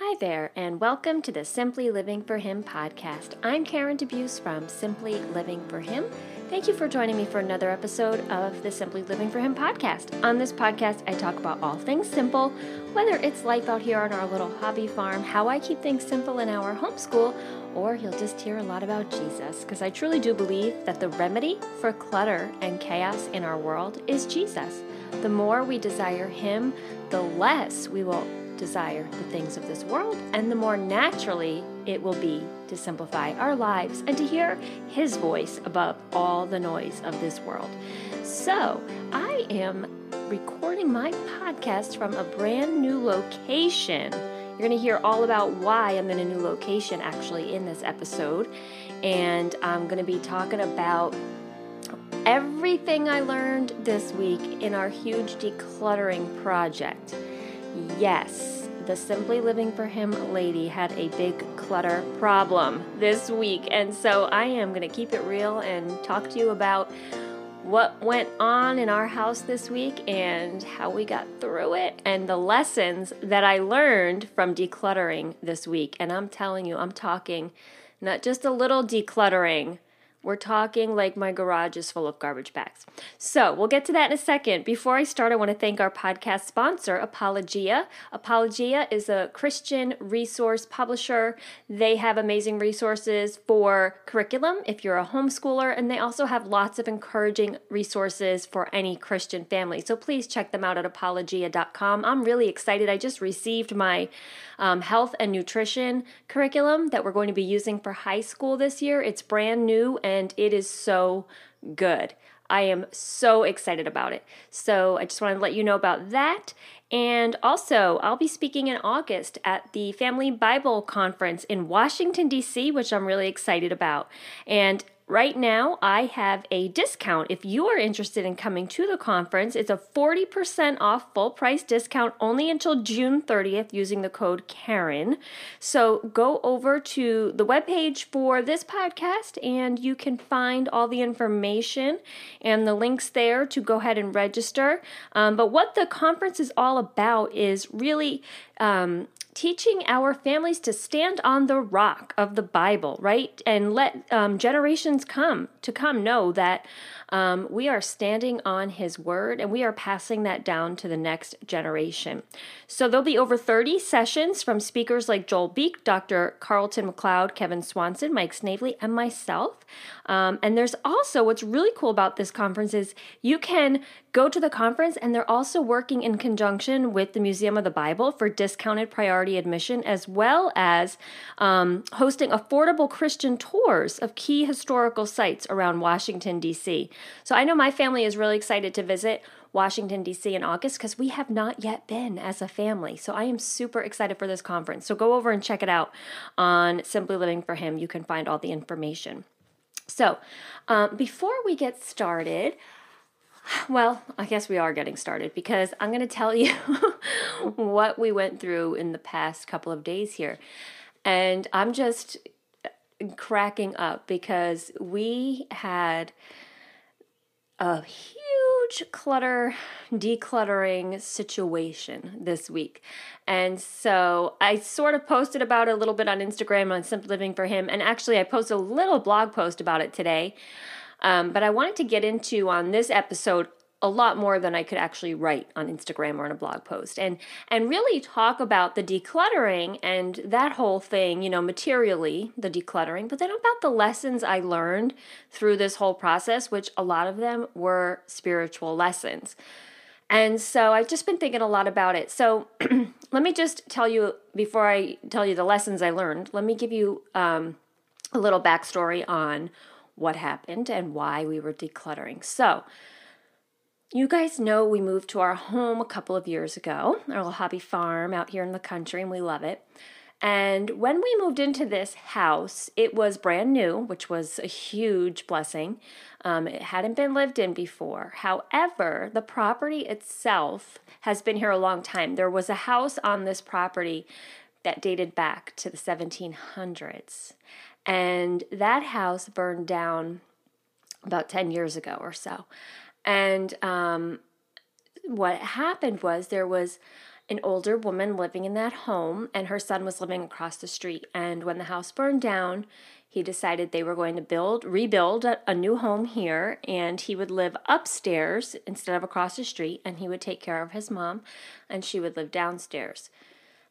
Hi there, and welcome to the Simply Living for Him podcast. I'm Karen DeBeus from Simply Living for Him. Thank you for joining me for another episode of the Simply Living for Him podcast. On this podcast, I talk about all things simple, whether it's life out here on our little hobby farm, how I keep things simple in our homeschool, or you'll just hear a lot about Jesus, because I truly do believe that the remedy for clutter and chaos in our world is Jesus. The more we desire Him, the less we will desire the things of this world, and the more naturally it will be to simplify our lives and to hear His voice above all the noise of this world. So, I am recording my podcast from a brand new location. You're going to hear all about why I'm in a new location actually in this episode. And I'm going to be talking about everything I learned this week in our huge decluttering project. Yes, the Simply Living for Him lady had a big clutter problem this week. And so I am going to keep it real and talk to you about what went on in our house this week and how we got through it and the lessons that I learned from decluttering this week. And I'm telling you, I'm talking not just a little decluttering we're talking like my garage is full of garbage bags. So we'll get to that in a second. Before I start, I want to thank our podcast sponsor, Apologia. Apologia is a Christian resource publisher. They have amazing resources for curriculum if you're a homeschooler, and they also have lots of encouraging resources for any Christian family. So please check them out at apologia.com. I'm really excited. I just received my um, health and nutrition curriculum that we're going to be using for high school this year. It's brand new and it is so good. I am so excited about it. So I just wanted to let you know about that. And also, I'll be speaking in August at the Family Bible Conference in Washington, D.C., which I'm really excited about. And Right now, I have a discount. If you are interested in coming to the conference, it's a 40% off full price discount only until June 30th using the code Karen. So go over to the webpage for this podcast and you can find all the information and the links there to go ahead and register. Um, but what the conference is all about is really um, teaching our families to stand on the rock of the Bible, right? And let um, generations come to come know that um, we are standing on His Word and we are passing that down to the next generation. So there'll be over 30 sessions from speakers like Joel Beeke, Dr. Carlton McLeod, Kevin Swanson, Mike Snavely, and myself. Um, and there's also what's really cool about this conference is you can go to the conference and they're also working in conjunction with the Museum of the Bible for discounted priority admission as well as um, hosting affordable Christian tours of key historical sites around Washington, D.C. So I know my family is really excited to visit Washington, D.C. in August because we have not yet been as a family. So I am super excited for this conference. So go over and check it out on Simply Living for Him. You can find all the information. So um, before we get started, well, I guess we are getting started because I'm going to tell you what we went through in the past couple of days here. And I'm just uh, cracking up because we had a huge clutter decluttering situation this week. And so I sort of posted about it a little bit on Instagram on Simple Living for Him. And actually, I posted a little blog post about it today. Um, but I wanted to get into on this episode a lot more than I could actually write on Instagram or in a blog post and and really talk about the decluttering and that whole thing, you know, materially, the decluttering, but then about the lessons I learned through this whole process, which a lot of them were spiritual lessons. And so I've just been thinking a lot about it. So let me just tell you before I tell you the lessons I learned, let me give you um, a little backstory on what happened and why we were decluttering. So, you guys know we moved to our home a couple of years ago, our little hobby farm out here in the country, and we love it. And when we moved into this house, it was brand new, which was a huge blessing. Um, it hadn't been lived in before. However, the property itself has been here a long time. There was a house on this property that dated back to the 1700s. And that house burned down about 10 years ago or so. And um, what happened was there was an older woman living in that home, and her son was living across the street. And when the house burned down, he decided they were going to build, rebuild a, a, new home here, and he would live upstairs instead of across the street, and he would take care of his mom, and she would live downstairs.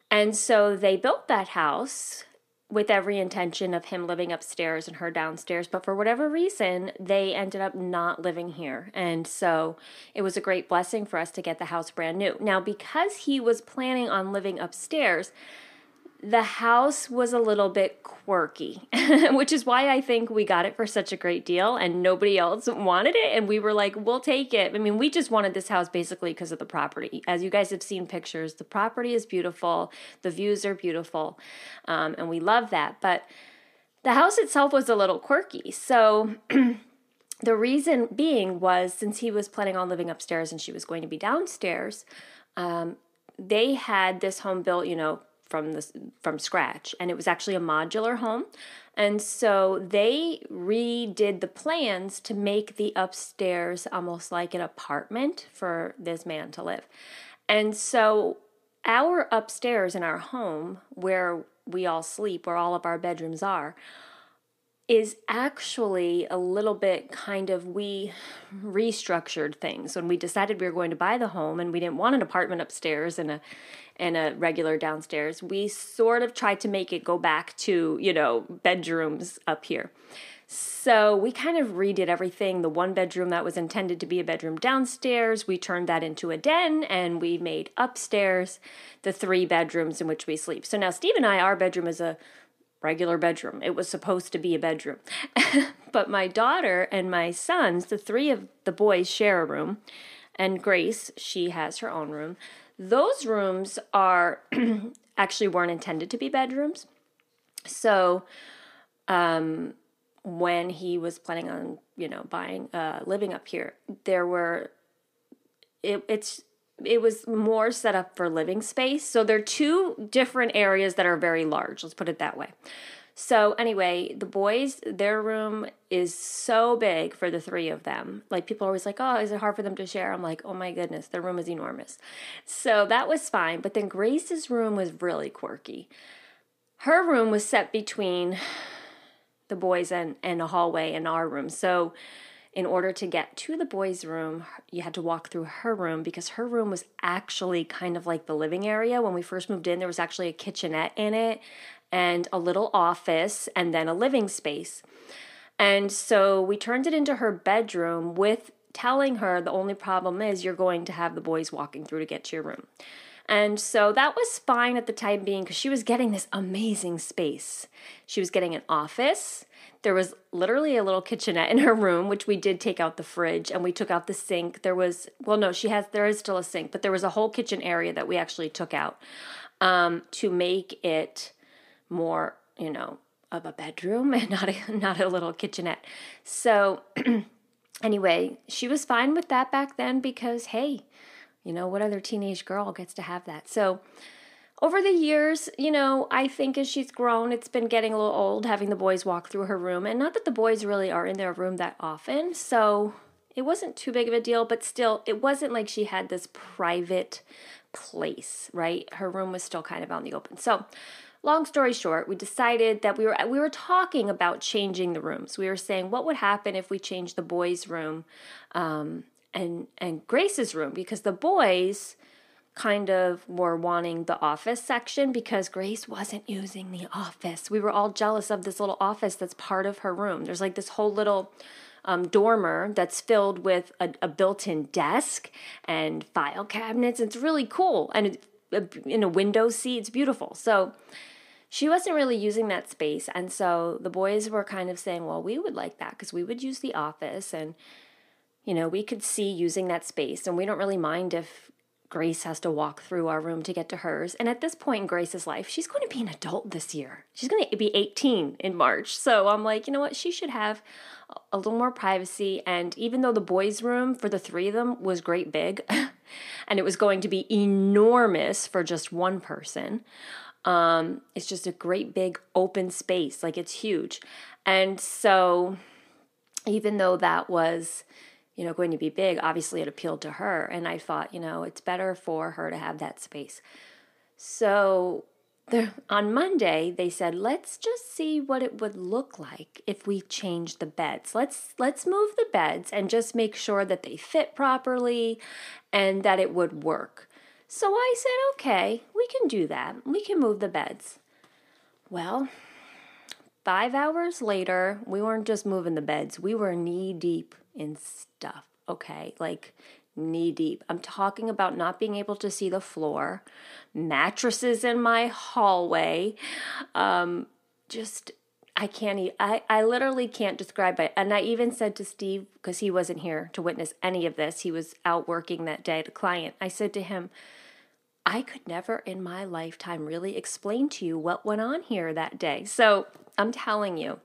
And so they built that house with every intention of him living upstairs and her downstairs. But for whatever reason, they ended up not living here. And so it was a great blessing for us to get the house brand new. Now, because he was planning on living upstairs, the house was a little bit quirky, which is why I think we got it for such a great deal and nobody else wanted it. And we were like, we'll take it. I mean, we just wanted this house basically because of the property. As you guys have seen pictures, the property is beautiful, the views are beautiful, um, and we love that. But the house itself was a little quirky. So, the reason being was since he was planning on living upstairs and she was going to be downstairs, um, they had this home built, you know, from the from scratch and it was actually a modular home. And so they redid the plans to make the upstairs almost like an apartment for this man to live. And so our upstairs in our home where we all sleep where all of our bedrooms are is actually a little bit kind of we restructured things. When we decided we were going to buy the home and we didn't want an apartment upstairs and a and a regular downstairs we sort of tried to make it go back to you know bedrooms up here. So we kind of redid everything. The one bedroom that was intended to be a bedroom downstairs we turned that into a den and we made upstairs the three bedrooms in which we sleep. So now steve and i our bedroom is a regular bedroom. It was supposed to be a bedroom. but my daughter and my sons, the three of the boys share a room, and Grace, she has her own room. Those rooms are actually weren't intended to be bedrooms. So, um, when he was planning on, you know, buying, uh, living up here, there were, it, it's it was more set up for living space. So they're two different areas that are very large. Let's put it that way. So anyway, the boys, their room is so big for the three of them. Like people are always like, "Oh, is it hard for them to share?" I'm like, "Oh my goodness, their room is enormous." So that was fine, but then Grace's room was really quirky. Her room was set between the boys and and a hallway in our room. So in order to get to the boys' room, you had to walk through her room because her room was actually kind of like the living area. When we first moved in, there was actually a kitchenette in it and a little office and then a living space. And so we turned it into her bedroom with telling her the only problem is you're going to have the boys walking through to get to your room. And so that was fine at the time being because she was getting this amazing space. She was getting an office, there was literally a little kitchenette in her room, which we did take out the fridge and we took out the sink. There was, well, no, she has, there is still a sink, but there was a whole kitchen area that we actually took out um, to make it more, you know, of a bedroom and not a, not a little kitchenette. So, anyway, she was fine with that back then because, hey, you know, what other teenage girl gets to have that? So, over the years, you know, I think as she's grown, it's been getting a little old having the boys walk through her room. And not that the boys really are in their room that often. So it wasn't too big of a deal, but still, it wasn't like she had this private place, right? Her room was still kind of out in the open. So, long story short, we decided that we were we were talking about changing the rooms. We were saying what would happen if we changed the boys' room um, and and Grace's room because the boys kind of were wanting the office section because Grace wasn't using the office. We were all jealous of this little office that's part of her room. There's like this whole little um, dormer that's filled with a, a built-in desk and file cabinets. It's really cool, and in a window seat, it's beautiful. So she wasn't really using that space, and so the boys were kind of saying, "Well, we would like that because we would use the office and." You know, we could see using that space, and we don't really mind if Grace has to walk through our room to get to hers. And at this point in Grace's life, she's going to be an adult this year. She's going to be 18 in March. So I'm like, you know what? She should have a little more privacy. And even though the boys' room for the three of them was great big, and it was going to be enormous for just one person, um, it's just a great big open space. Like it's huge. And so even though that was you know, going to be big. Obviously, it appealed to her. And I thought, you know, it's better for her to have that space. So on Monday, they said, let's just see what it would look like if we change the beds. Let's let's move the beds and just make sure that they fit properly and that it would work. So I said, okay, we can do that. We can move the beds. Well, five hours later, we weren't just moving the beds, we were knee deep in stuff, okay? Like knee deep. I'm talking about not being able to see the floor, mattresses in my hallway, um, just I can't. I I literally can't describe it. And I even said to Steve because he wasn't here to witness any of this. He was out working that day at a client. I said to him, I could never in my lifetime really explain to you what went on here that day. So I'm telling you,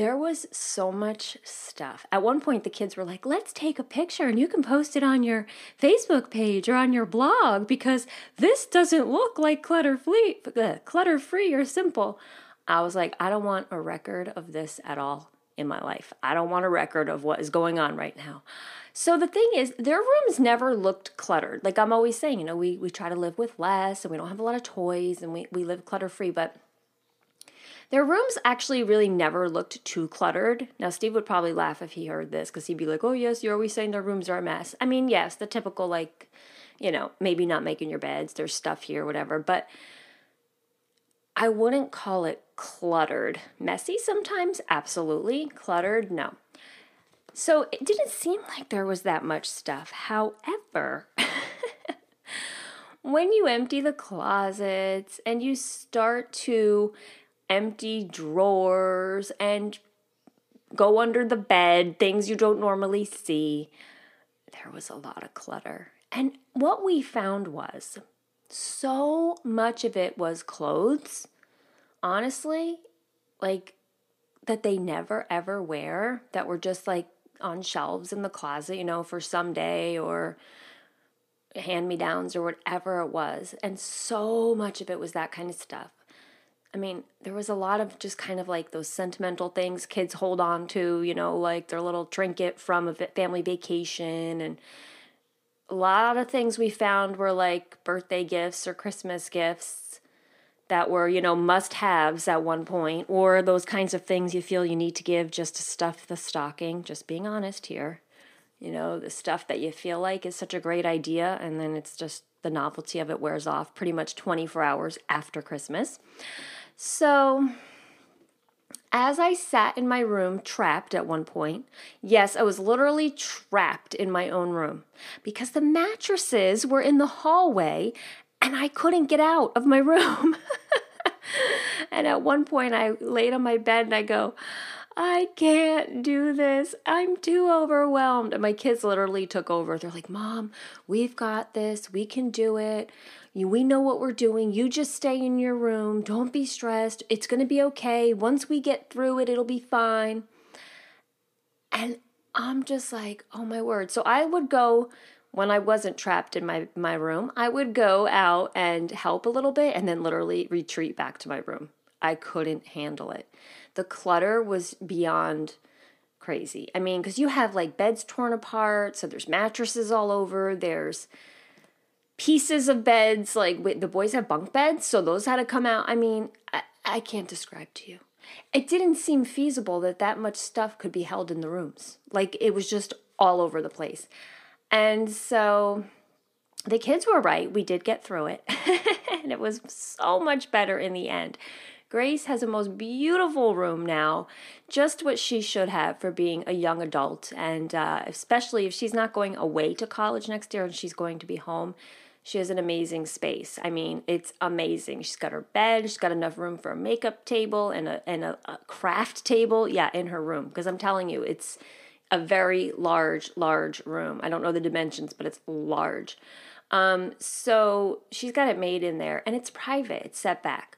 there was so much stuff. At one point, the kids were like, let's take a picture and you can post it on your Facebook page or on your blog because this doesn't look like clutter free, uh, clutter free or simple. I was like, I don't want a record of this at all in my life. I don't want a record of what is going on right now. So the thing is, their rooms never looked cluttered. Like I'm always saying, you know, we, we try to live with less and we don't have a lot of toys and we, we live clutter free, but their rooms actually really never looked too cluttered. Now, Steve would probably laugh if he heard this because he'd be like, oh, yes, you're always saying their rooms are a mess. I mean, yes, the typical, like, you know, maybe not making your beds, there's stuff here, whatever. But I wouldn't call it cluttered. Messy sometimes, absolutely. Cluttered, no. So it didn't seem like there was that much stuff. However, when you empty the closets and you start to empty drawers and go under the bed, things you don't normally see. There was a lot of clutter. And what we found was so much of it was clothes, honestly, like that they never ever wear, that were just like on shelves in the closet, you know, for someday or hand me downs or whatever it was. And so much of it was that kind of stuff. I mean, there was a lot of just kind of like those sentimental things kids hold on to, you know, like their little trinket from a family vacation. And a lot of things we found were like birthday gifts or Christmas gifts that were, you know, must haves at one point, or those kinds of things you feel you need to give just to stuff the stocking. Just being honest here. You know, the stuff that you feel like is such a great idea, and then it's just the novelty of it wears off pretty much 24 hours after Christmas. So, as I sat in my room, trapped at one point, yes, I was literally trapped in my own room because the mattresses were in the hallway and I couldn't get out of my room. and at one point, I laid on my bed and I go, I can't do this. I'm too overwhelmed. And my kids literally took over. They're like, Mom, we've got this. We can do it. We know what we're doing. You just stay in your room. Don't be stressed. It's going to be okay. Once we get through it, it'll be fine. And I'm just like, oh my word. So I would go when I wasn't trapped in my, my room, I would go out and help a little bit and then literally retreat back to my room. I couldn't handle it. The clutter was beyond crazy. I mean, because you have like beds torn apart, so there's mattresses all over, there's pieces of beds. Like the boys have bunk beds, so those had to come out. I mean, I, I can't describe to you. It didn't seem feasible that that much stuff could be held in the rooms. Like it was just all over the place. And so the kids were right. We did get through it. and it was so much better in the end. Grace has a most beautiful room now, just what she should have for being a young adult. And uh, especially if she's not going away to college next year and she's going to be home, she has an amazing space. I mean, it's amazing. She's got her bed. She's got enough room for a makeup table and a and a, a craft table. Yeah, in her room. Because I'm telling you, it's a very large, large room. I don't know the dimensions, but it's large. Um, so she's got it made in there, and it's private. It's set back.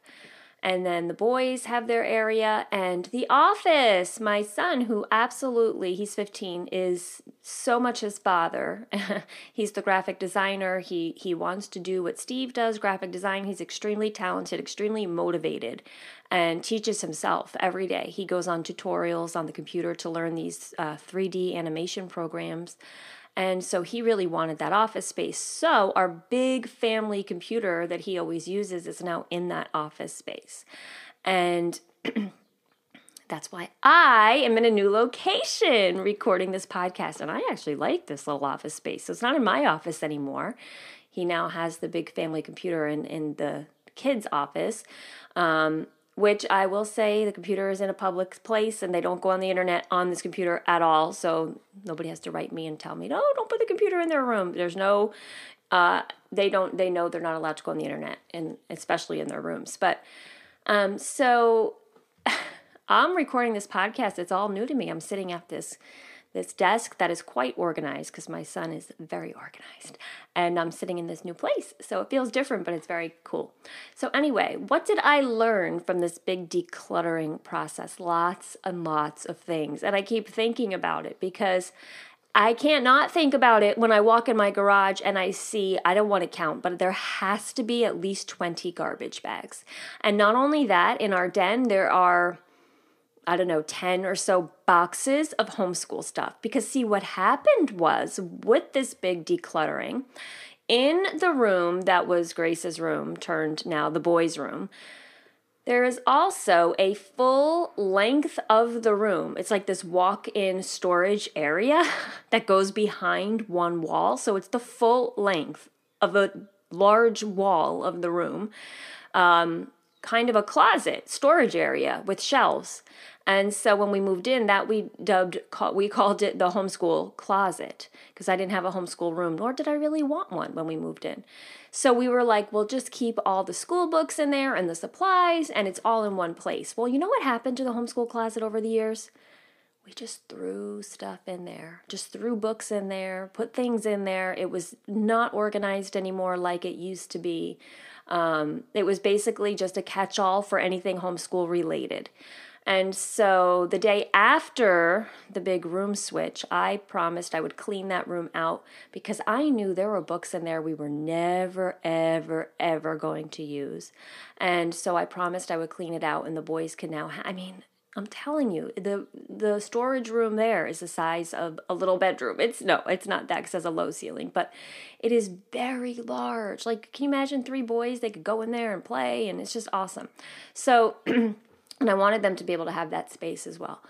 And then the boys have their area and the office. My son, who absolutely, he's 15, is so much his father. he's the graphic designer. He he wants to do what Steve does, graphic design. He's extremely talented, extremely motivated, and teaches himself every day. He goes on tutorials on the computer to learn these uh, 3D animation programs. And so he really wanted that office space. So our big family computer that he always uses is now in that office space. And that's why I am in a new location recording this podcast. And I actually like this little office space. So it's not in my office anymore. He now has the big family computer in, in the kids' office. Um, which I will say the computer is in a public place and they don't go on the internet on this computer at all. So nobody has to write me and tell me, no, don't put the computer in their room. There's no, uh, they don't, they know they're not allowed to go on the internet and especially in their rooms. But, um, so I'm recording this podcast. It's all new to me. I'm sitting at this this desk that is quite organized because my son is very organized and I'm sitting in this new place. So it feels different, but it's very cool. So, anyway, what did I learn from this big decluttering process? Lots and lots of things. And I keep thinking about it because I can't not think about it when I walk in my garage and I see, I don't want to count, but there has to be at least 20 garbage bags. And not only that, in our den, there are I don't know, 10 or so boxes of homeschool stuff. Because, see, what happened was with this big decluttering, in the room that was Grace's room, turned now the boys' room, there is also a full length of the room. It's like this walk in storage area that goes behind one wall. So it's the full length of a large wall of the room. Um, kind of a closet storage area with shelves. And so when we moved in, that we dubbed, we called it the homeschool closet because I didn't have a homeschool room, nor did I really want one when we moved in. So we were like, we'll just keep all the school books in there and the supplies, and it's all in one place. Well, you know what happened to the homeschool closet over the years? We just threw stuff in there, just threw books in there, put things in there. It was not organized anymore like it used to be. Um, it was basically just a catch all for anything homeschool related. And so the day after the big room switch, I promised I would clean that room out because I knew there were books in there we were never, ever, ever going to use. And so I promised I would clean it out and the boys can now, ha- I mean, I'm telling you, the the storage room there is the size of a little bedroom. It's no, it's not that because it has a low ceiling, but it is very large. Like, can you imagine three boys? They could go in there and play, and it's just awesome. So And I wanted them to be able to have that space as well.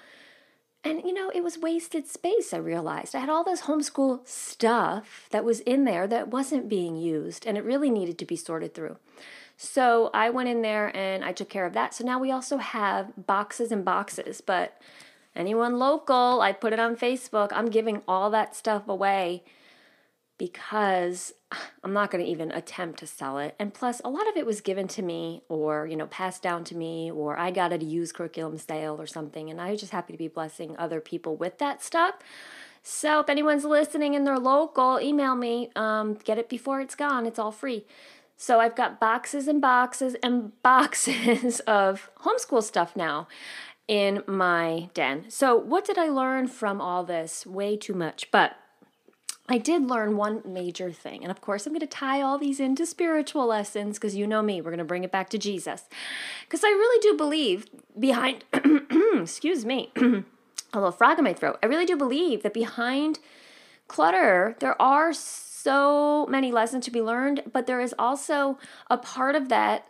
And you know, it was wasted space, I realized. I had all this homeschool stuff that was in there that wasn't being used, and it really needed to be sorted through. So I went in there and I took care of that. So now we also have boxes and boxes, but anyone local, I put it on Facebook. I'm giving all that stuff away because I'm not going to even attempt to sell it. And plus, a lot of it was given to me or, you know, passed down to me or I got at a used curriculum sale or something. And I was just happy to be blessing other people with that stuff. So if anyone's listening and they're local, email me. Um, get it before it's gone. It's all free. So I've got boxes and boxes and boxes of homeschool stuff now in my den. So what did I learn from all this? Way too much. But I did learn one major thing. And of course, I'm going to tie all these into spiritual lessons because you know me, we're going to bring it back to Jesus. Because I really do believe behind, excuse me, a little frog in my throat. I really do believe that behind clutter, there are so many lessons to be learned, but there is also a part of that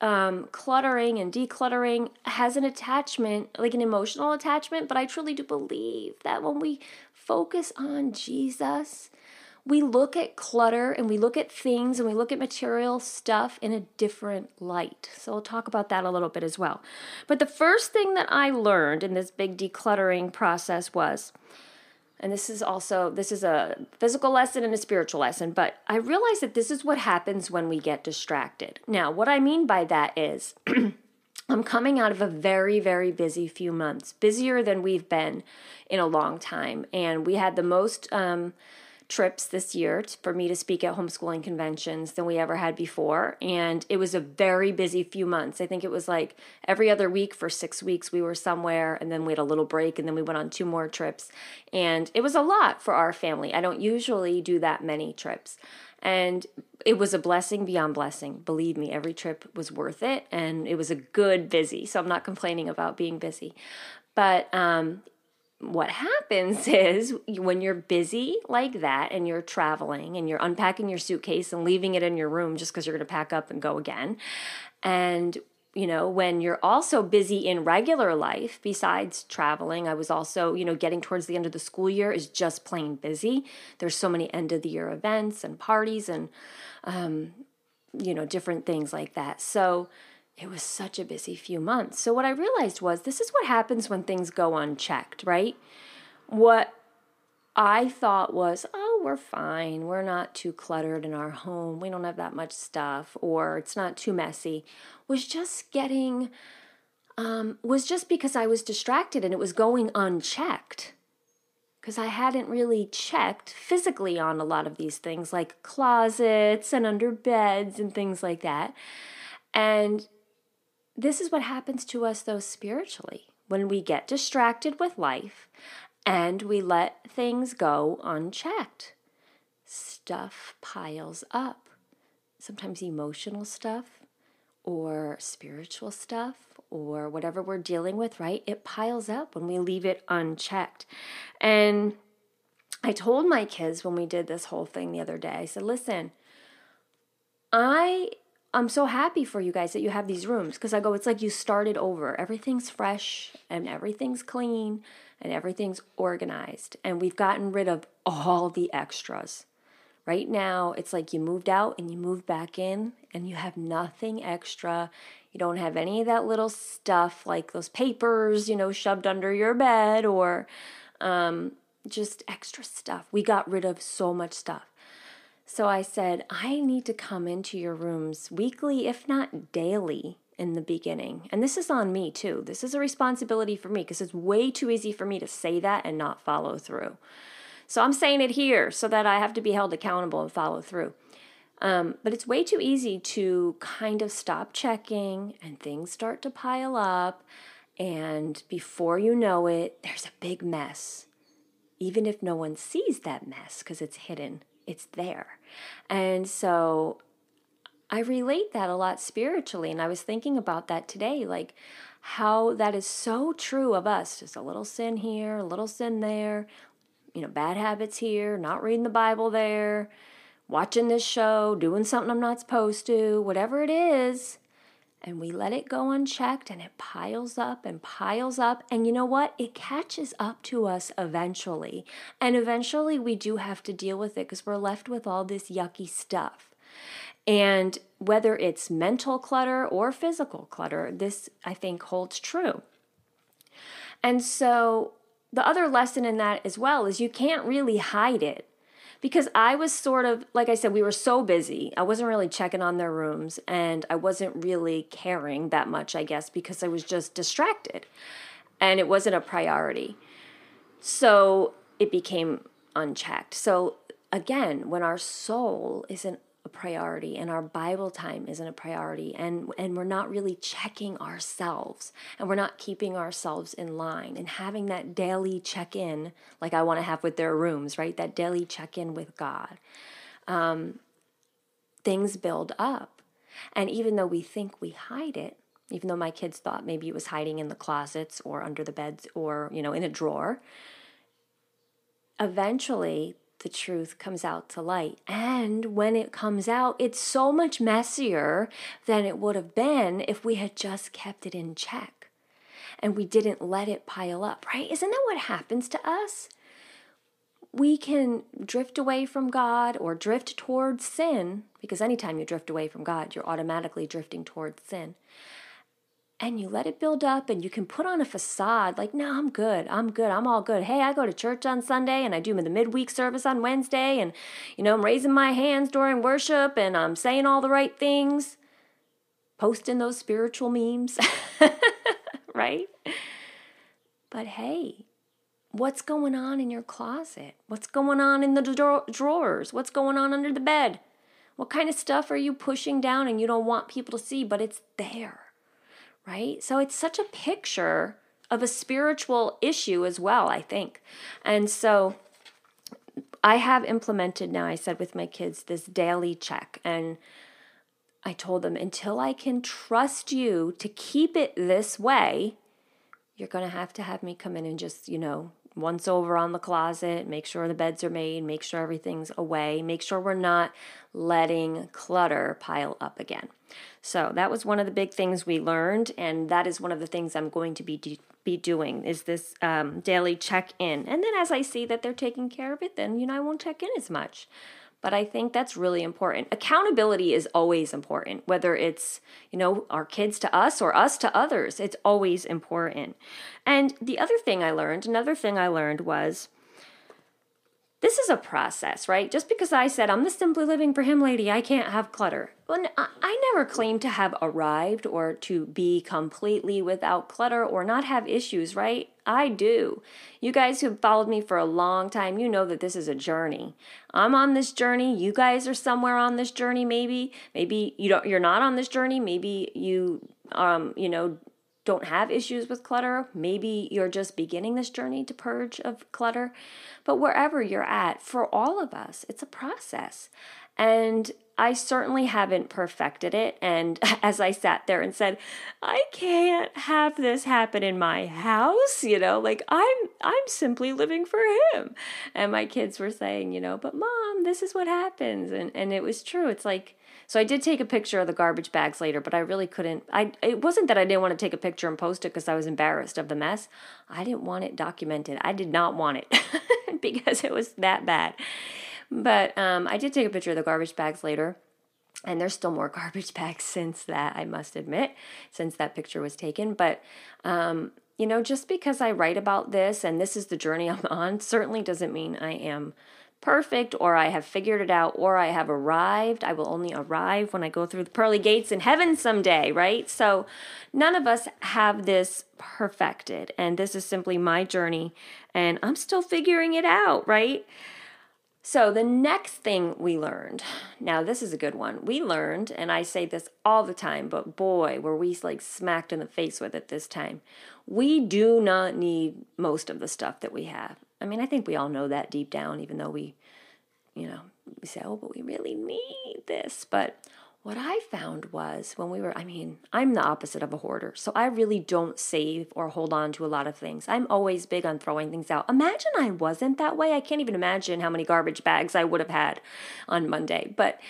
um, cluttering and decluttering has an attachment, like an emotional attachment, but I truly do believe that when we focus on Jesus, we look at clutter and we look at things and we look at material stuff in a different light. So we'll talk about that a little bit as well. But the first thing that I learned in this big decluttering process was and this is also this is a physical lesson and a spiritual lesson but i realize that this is what happens when we get distracted now what i mean by that is i'm coming out of a very very busy few months busier than we've been in a long time and we had the most um, trips this year for me to speak at homeschooling conventions than we ever had before. And it was a very busy few months. I think it was like every other week for six weeks we were somewhere, and then we had a little break, and then we went on two more trips. And it was a lot for our family. I don't usually do that many trips. And it was a blessing beyond blessing. Believe me, every trip was worth it. And it was a good busy. So I'm not complaining about being busy. But um, what happens is when you're busy like that and you're traveling and you're unpacking your suitcase and leaving it in your room just because you're going to pack up and go again. And you know, when you're also busy in regular life, besides traveling, I was also, you know, getting towards the end of the school year is just plain busy. There's so many end of the year events and parties and, um, you know, different things like that. So, it was such a busy few months. So, what I realized was this is what happens when things go unchecked, right? What I thought was, oh, we're fine. We're not too cluttered in our home. We don't have that much stuff, or it's not too messy, was just getting, um, was just because I was distracted and it was going unchecked. Because I hadn't really checked physically on a lot of these things, like closets and under beds and things like that. And this is what happens to us, though, spiritually. When we get distracted with life and we let things go unchecked, stuff piles up. Sometimes emotional stuff or spiritual stuff or whatever we're dealing with, right? It piles up when we leave it unchecked. And I told my kids when we did this whole thing the other day, I said, listen, I I'm so happy for you guys that you have these rooms because I go, it's like you started over. Everything's fresh and everything's clean and everything's organized. And we've gotten rid of all the extras. Right now, it's like you moved out and you moved back in and you have nothing extra. You don't have any of that little stuff like those papers, you know, shoved under your bed or um, just extra stuff. We got rid of so much stuff. So I said, I need to come into your rooms weekly, if not daily, in the beginning. And this is on me too. This is a responsibility for me because it's way too easy for me to say that and not follow through. So I'm saying it here so that I have to be held accountable and follow through. Um, but it's way too easy to kind of stop checking and things start to pile up. And before you know it, there's a big mess. Even if no one sees that mess because it's hidden it's there. And so I relate that a lot spiritually. And I was thinking about that today, like how that is so true of us. Just a little sin here, a little sin there, you know, bad habits here, not reading the Bible there, watching this show, doing something I'm not supposed to, whatever it is and we let it go unchecked and it piles up and piles up. And you know what? It catches up to us eventually. And eventually we do have to deal with it because we're left with all this yucky stuff. And whether it's mental clutter or physical clutter, this I think holds true. And so the other lesson in that as well is you can't really hide it because I was sort of, like I said, we were so busy. I wasn't really checking on their rooms and I wasn't really caring that much, I guess, because I was just distracted and it wasn't a priority. So it became unchecked. So again, when our soul isn't priority and our bible time isn't a priority and and we're not really checking ourselves and we're not keeping ourselves in line and having that daily check-in like i want to have with their rooms right? That daily check-in with god. Um, things build up and even though we think we hide it even though my kids thought maybe it was hiding in the closets or under the beds or you know in a drawer eventually the truth comes out to light. And when it comes out, it's so much messier than it would have been if we had just kept it in check and we didn't let it pile up, right? Isn't that what happens to us? We can drift away from God or drift towards sin because anytime you drift away from God, you're automatically drifting towards sin and you let it build up and you can put on a facade like no i'm good i'm good i'm all good hey i go to church on sunday and i do the midweek service on wednesday and you know i'm raising my hands during worship and i'm saying all the right things posting those spiritual memes right but hey what's going on in your closet? What's going on in the dra- drawers? What's going on under the bed? What kind of stuff are you pushing down and you don't want people to see, but it's there, right? So it's such a picture of a spiritual issue as well, I think. And so I have implemented now, I said with my kids, this daily check. And I told them, until I can trust you to keep it this way, you're going to have to have me come in and just, you know, once over on the closet, make sure the beds are made, make sure everything's away, make sure we're not letting clutter pile up again. So that was one of the big things we learned, and that is one of the things I'm going to be be doing is this um, daily check in. And then as I see that they're taking care of it, then you know I won't check in as much. But I think that's really important. Accountability is always important, whether it's, you know, our kids to us or us to others. It's always important. And the other thing I learned, another thing I learned was this is a process, right? Just because I said I'm the simply living for him lady, I can't have clutter. Well, I never claimed to have arrived or to be completely without clutter or not have issues, right? I do. You guys who've followed me for a long time, you know that this is a journey. I'm on this journey. You guys are somewhere on this journey, maybe. Maybe you don't. You're not on this journey. Maybe you, um, you know, don't have issues with clutter. Maybe you're just beginning this journey to purge of clutter. But wherever you're at, for all of us, it's a process. And I certainly haven't perfected it. And as I sat there and said, I can't have this happen in my house, you know, like I'm I'm simply living for him. And my kids were saying, you know, but mom, this is what happens. And and it was true. It's like so I did take a picture of the garbage bags later, but I really couldn't. I it wasn't that I didn't want to take a picture and post it because I was embarrassed of the mess. I didn't want it documented. I did not want it because it was that bad. But um, I did take a picture of the garbage bags later. And there's still more garbage bags since that, I must admit, since that picture was taken. But, um, you know, just because I write about this and this is the journey I'm on certainly doesn't mean I am perfect or I have figured it out or I have arrived. I will only arrive when I go through the pearly gates in heaven someday, right? So none of us have this perfected. And this is simply my journey and I'm still figuring it out, right? So, the next thing we learned, now this is a good one. We learned, and I say this all the time, but boy, were we like smacked in the face with it this time. We do not need most of the stuff that we have. I mean, I think we all know that deep down, even though we, you know, we say, oh, but we really need this. But what I found was when we were, I mean, I'm the opposite of a hoarder. So I really don't save or hold on to a lot of things. I'm always big on throwing things out. Imagine I wasn't that way. I can't even imagine how many garbage bags I would have had on Monday. But,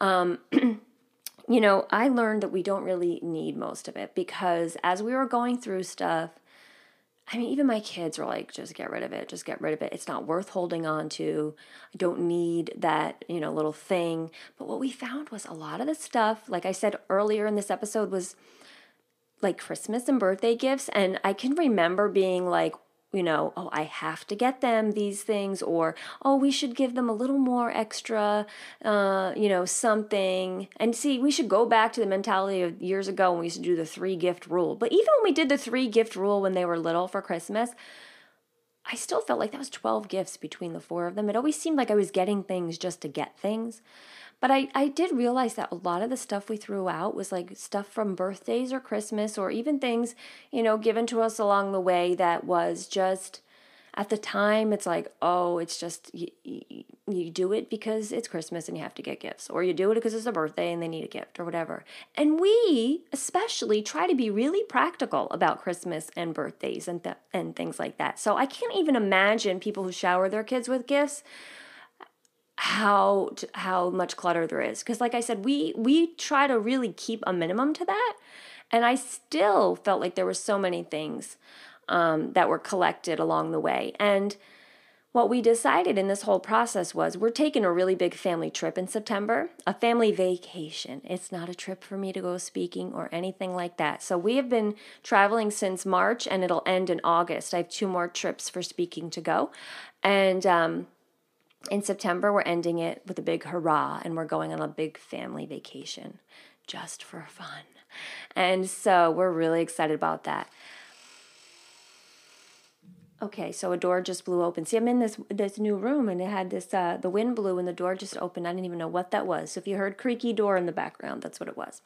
um, you know, I learned that we don't really need most of it because as we were going through stuff, I mean, even my kids are like, just get rid of it, just get rid of it. It's not worth holding on to. I don't need that, you know, little thing. But what we found was a lot of the stuff, like I said earlier in this episode, was like Christmas and birthday gifts. And I can remember being like, you know, oh, I have to get them these things, or oh, we should give them a little more extra, uh, you know, something. And see, we should go back to the mentality of years ago when we used to do the three gift rule. But even when we did the three gift rule when they were little for Christmas, I still felt like that was 12 gifts between the four of them. It always seemed like I was getting things just to get things. But I, I did realize that a lot of the stuff we threw out was like stuff from birthdays or Christmas or even things, you know, given to us along the way that was just at the time it's like oh it's just you, you, do it because it's christmas and you have to get gifts or you do it because it's a birthday and they need a gift or whatever. And we especially try to be really practical about christmas and birthdays and, th- and things like that. So i can't even imagine people who shower their kids with gifts how how much clutter there is because like i said we we try to really keep a minimum to that and i still felt like there were so many things um, that were collected along the way and what we decided in this whole process was we're taking a really big family trip in September, a family vacation. It's not a trip for me to go speaking or anything like that. So we have been traveling since March and it'll end in August. I have two more trips for speaking to go. And um, in September, we're ending it with a big hurrah and we're going on a big family vacation just for fun. And so we're really excited about that. Okay, so a door just blew open. See, I'm in this this new room, and it had this. Uh, the wind blew, and the door just opened. I didn't even know what that was. So if you heard creaky door in the background, that's what it was.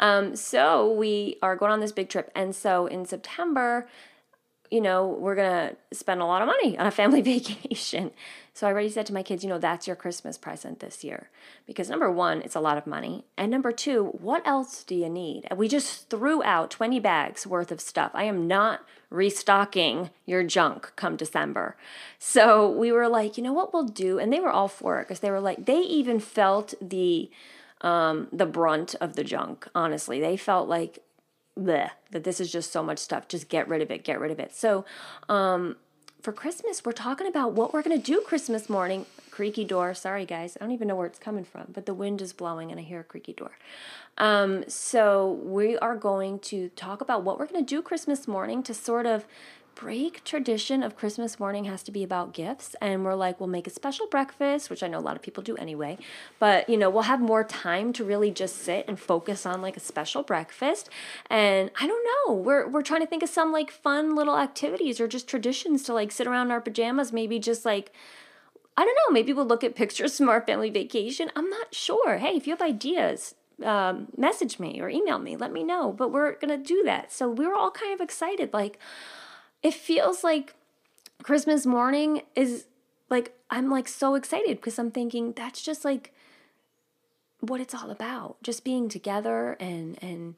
Um, so we are going on this big trip, and so in September, you know, we're gonna spend a lot of money on a family vacation. So I already said to my kids, you know, that's your Christmas present this year. Because number one, it's a lot of money. And number two, what else do you need? we just threw out 20 bags worth of stuff. I am not restocking your junk come December. So we were like, you know what we'll do? And they were all for it because they were like, they even felt the um, the brunt of the junk, honestly. They felt like bleh, that this is just so much stuff. Just get rid of it, get rid of it. So um for Christmas, we're talking about what we're going to do Christmas morning. Creaky door. Sorry, guys. I don't even know where it's coming from, but the wind is blowing and I hear a creaky door. Um, so, we are going to talk about what we're going to do Christmas morning to sort of break tradition of Christmas morning has to be about gifts. And we're like, we'll make a special breakfast, which I know a lot of people do anyway. But, you know, we'll have more time to really just sit and focus on like a special breakfast. And I don't know, we're, we're trying to think of some like fun little activities or just traditions to like sit around in our pajamas, maybe just like, I don't know, maybe we'll look at pictures from our family vacation. I'm not sure. Hey, if you have ideas, um, message me or email me, let me know. But we're going to do that. So we were all kind of excited. Like, it feels like Christmas morning is like I'm like so excited because I'm thinking that's just like what it's all about. Just being together and and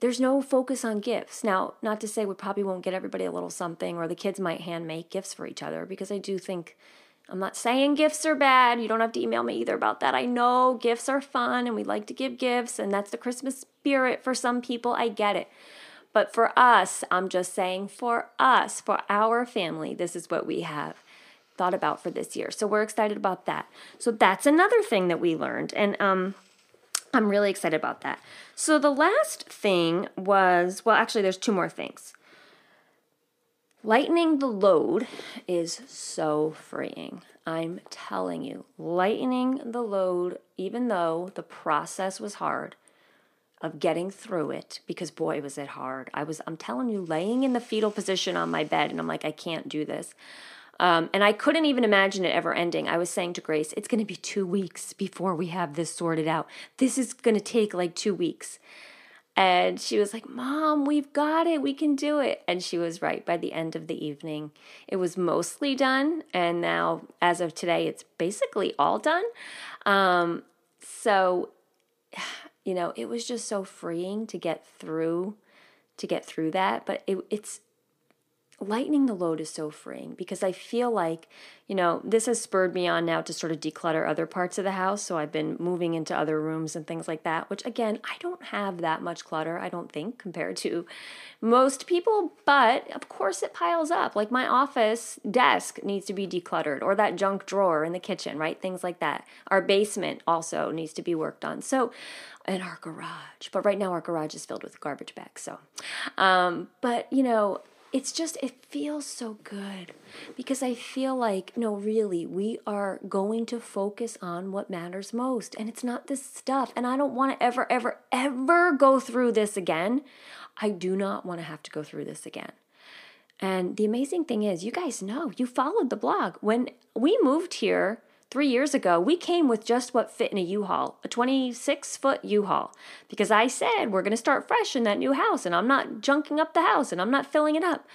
there's no focus on gifts. Now, not to say we probably won't get everybody a little something or the kids might hand make gifts for each other because I do think I'm not saying gifts are bad. You don't have to email me either about that. I know gifts are fun and we like to give gifts and that's the Christmas spirit for some people. I get it. But for us, I'm just saying for us, for our family, this is what we have thought about for this year. So we're excited about that. So that's another thing that we learned. And um, I'm really excited about that. So the last thing was well, actually, there's two more things. Lightening the load is so freeing. I'm telling you, lightening the load, even though the process was hard, of getting through it because boy was it hard. I was I'm telling you laying in the fetal position on my bed and I'm like I can't do this. Um, and I couldn't even imagine it ever ending. I was saying to Grace, it's going to be two weeks before we have this sorted out. This is going to take like two weeks. And she was like, Mom, we've got it. We can do it. And she was right. By the end of the evening, it was mostly done. And now, as of today, it's basically all done. Um, so you know, it was just so freeing to get through to get through that, but it, it's lightening the load is so freeing because I feel like, you know, this has spurred me on now to sort of declutter other parts of the house. So I've been moving into other rooms and things like that, which again, I don't have that much clutter, I don't think, compared to most people, but of course it piles up. Like my office desk needs to be decluttered or that junk drawer in the kitchen, right? Things like that. Our basement also needs to be worked on. So, in our garage, but right now our garage is filled with garbage bags. So, um, but you know, it's just it feels so good because i feel like no really we are going to focus on what matters most and it's not this stuff and i don't want to ever ever ever go through this again. I do not want to have to go through this again. And the amazing thing is you guys know you followed the blog. When we moved here Three years ago, we came with just what fit in a U-Haul, a 26 foot U-Haul, because I said we're going to start fresh in that new house and I'm not junking up the house and I'm not filling it up.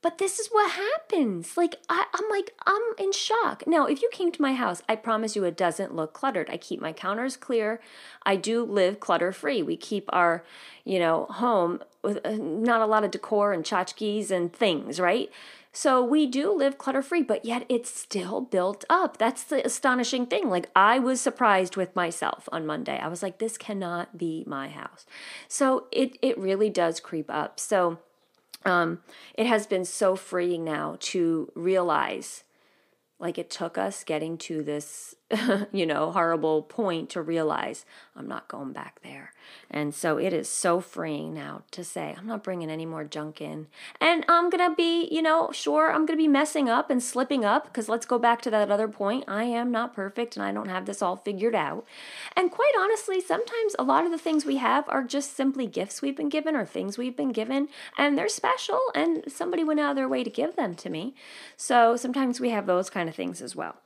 But this is what happens. Like, I, am like, I'm in shock. Now, if you came to my house, I promise you it doesn't look cluttered. I keep my counters clear. I do live clutter free. We keep our, you know, home with uh, not a lot of decor and tchotchkes and things, right? So we do live clutter free, but yet it's still built up. That's the astonishing thing. Like I was surprised with myself on Monday. I was like, this cannot be my house. So it it really does creep up. So um, it has been so freeing now to realize like it took us getting to this, you know, horrible point to realize I'm not going back there. And so it is so freeing now to say, I'm not bringing any more junk in. And I'm going to be, you know, sure, I'm going to be messing up and slipping up because let's go back to that other point. I am not perfect and I don't have this all figured out. And quite honestly, sometimes a lot of the things we have are just simply gifts we've been given or things we've been given and they're special and somebody went out of their way to give them to me. So sometimes we have those kind of things as well.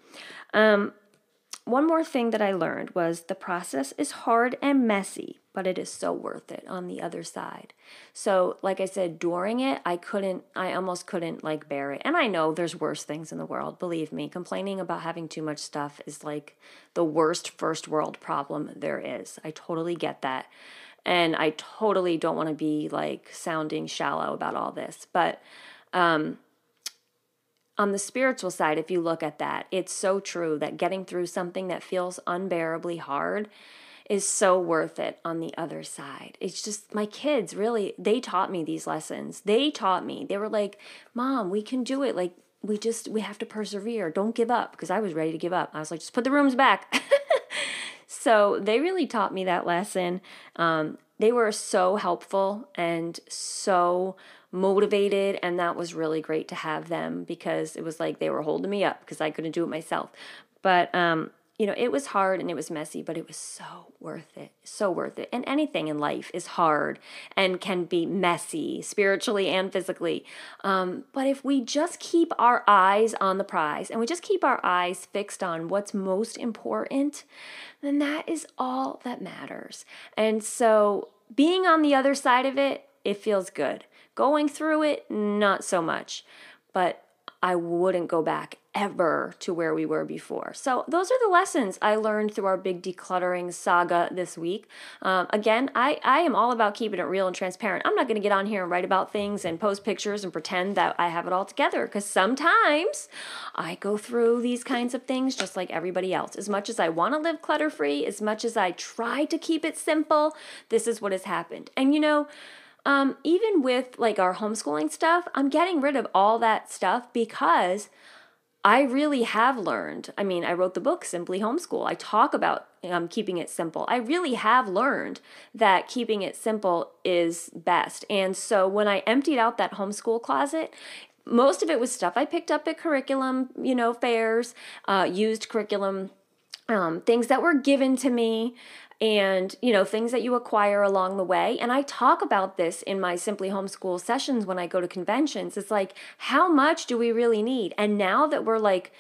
Um, one more thing that I learned was the process is hard and messy, but it is so worth it on the other side. So, like I said, during it, I couldn't, I almost couldn't like bear it. And I know there's worse things in the world, believe me. Complaining about having too much stuff is like the worst first world problem there is. I totally get that. And I totally don't want to be like sounding shallow about all this. But, um, on the spiritual side, if you look at that, it's so true that getting through something that feels unbearably hard is so worth it on the other side. It's just my kids really, they taught me these lessons. They taught me. They were like, Mom, we can do it. Like, we just, we have to persevere. Don't give up. Because I was ready to give up. I was like, just put the rooms back. so they really taught me that lesson. Um, they were so helpful and so motivated and that was really great to have them because it was like they were holding me up because I couldn't do it myself. But um you know, it was hard and it was messy, but it was so worth it. So worth it. And anything in life is hard and can be messy, spiritually and physically. Um, but if we just keep our eyes on the prize and we just keep our eyes fixed on what's most important, then that is all that matters. And so being on the other side of it, it feels good. Going through it, not so much. But I wouldn't go back ever to where we were before. So, those are the lessons I learned through our big decluttering saga this week. Um, again, I, I am all about keeping it real and transparent. I'm not going to get on here and write about things and post pictures and pretend that I have it all together because sometimes I go through these kinds of things just like everybody else. As much as I want to live clutter free, as much as I try to keep it simple, this is what has happened. And you know, um, even with like our homeschooling stuff, I'm getting rid of all that stuff because I really have learned. I mean, I wrote the book Simply Homeschool. I talk about um, keeping it simple. I really have learned that keeping it simple is best. And so when I emptied out that homeschool closet, most of it was stuff I picked up at curriculum, you know, fairs, uh, used curriculum, um, things that were given to me and you know things that you acquire along the way. And i talk about this in my simply homeschool sessions when i go to conventions. It's like how much do we really need? And now that we're like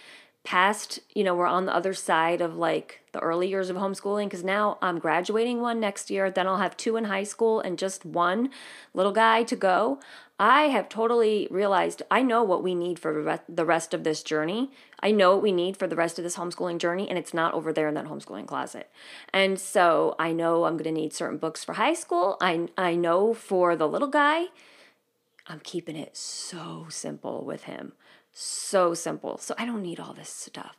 past you know we're on the other side of like the early years of homeschooling because now i'm graduating one next year then i'll have two in high school and just one little guy to go I have totally realized I know what we need for the rest of this journey. I know what we need for the rest of this homeschooling journey, and it's not over there in that homeschooling closet. And so I know I'm going to need certain books for high school. I, I know for the little guy, I'm keeping it so simple with him. So simple. So I don't need all this stuff.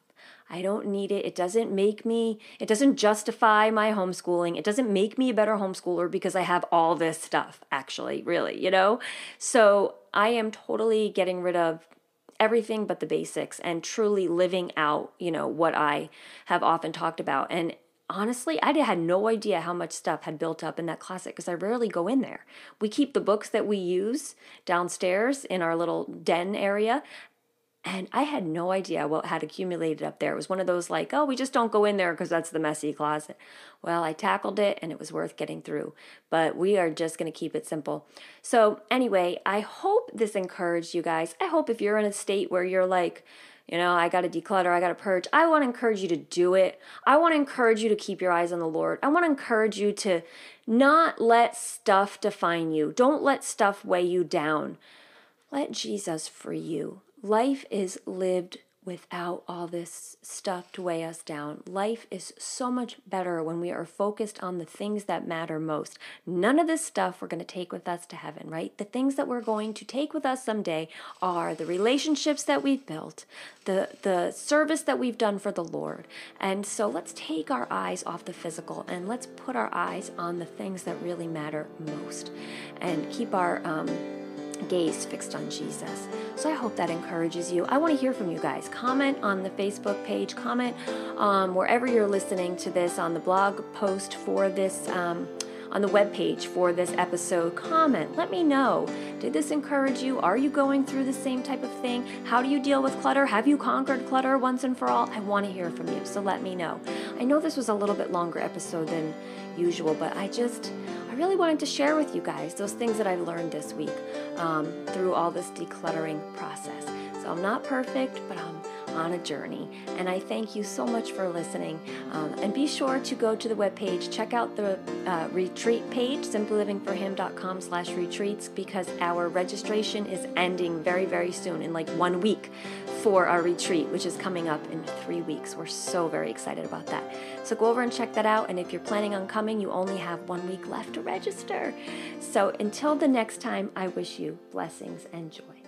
I don't need it. It doesn't make me, it doesn't justify my homeschooling. It doesn't make me a better homeschooler because I have all this stuff, actually, really, you know? So I am totally getting rid of everything but the basics and truly living out, you know, what I have often talked about. And honestly, I had no idea how much stuff had built up in that closet because I rarely go in there. We keep the books that we use downstairs in our little den area, and I had no idea what had accumulated up there. It was one of those like, oh, we just don't go in there because that's the messy closet. Well, I tackled it and it was worth getting through. But we are just going to keep it simple. So, anyway, I hope this encouraged you guys. I hope if you're in a state where you're like, you know, I got to declutter, I got to purge. I want to encourage you to do it. I want to encourage you to keep your eyes on the Lord. I want to encourage you to not let stuff define you. Don't let stuff weigh you down. Let Jesus free you. Life is lived without all this stuff to weigh us down. Life is so much better when we are focused on the things that matter most. None of this stuff we're going to take with us to heaven, right? The things that we're going to take with us someday are the relationships that we've built, the the service that we've done for the Lord. And so let's take our eyes off the physical and let's put our eyes on the things that really matter most and keep our um gaze fixed on Jesus. So I hope that encourages you. I want to hear from you guys. Comment on the Facebook page, comment um, wherever you're listening to this on the blog post for this. Um, on the webpage for this episode, comment. Let me know. Did this encourage you? Are you going through the same type of thing? How do you deal with clutter? Have you conquered clutter once and for all? I want to hear from you, so let me know. I know this was a little bit longer episode than usual, but I just I really wanted to share with you guys those things that I've learned this week um, through all this decluttering process. So I'm not perfect, but I'm on a journey. And I thank you so much for listening. Um, and be sure to go to the webpage, check out the uh, retreat page, simplylivingforhim.com slash retreats, because our registration is ending very, very soon, in like one week for our retreat, which is coming up in three weeks. We're so very excited about that. So go over and check that out. And if you're planning on coming, you only have one week left to register. So until the next time, I wish you blessings and joy.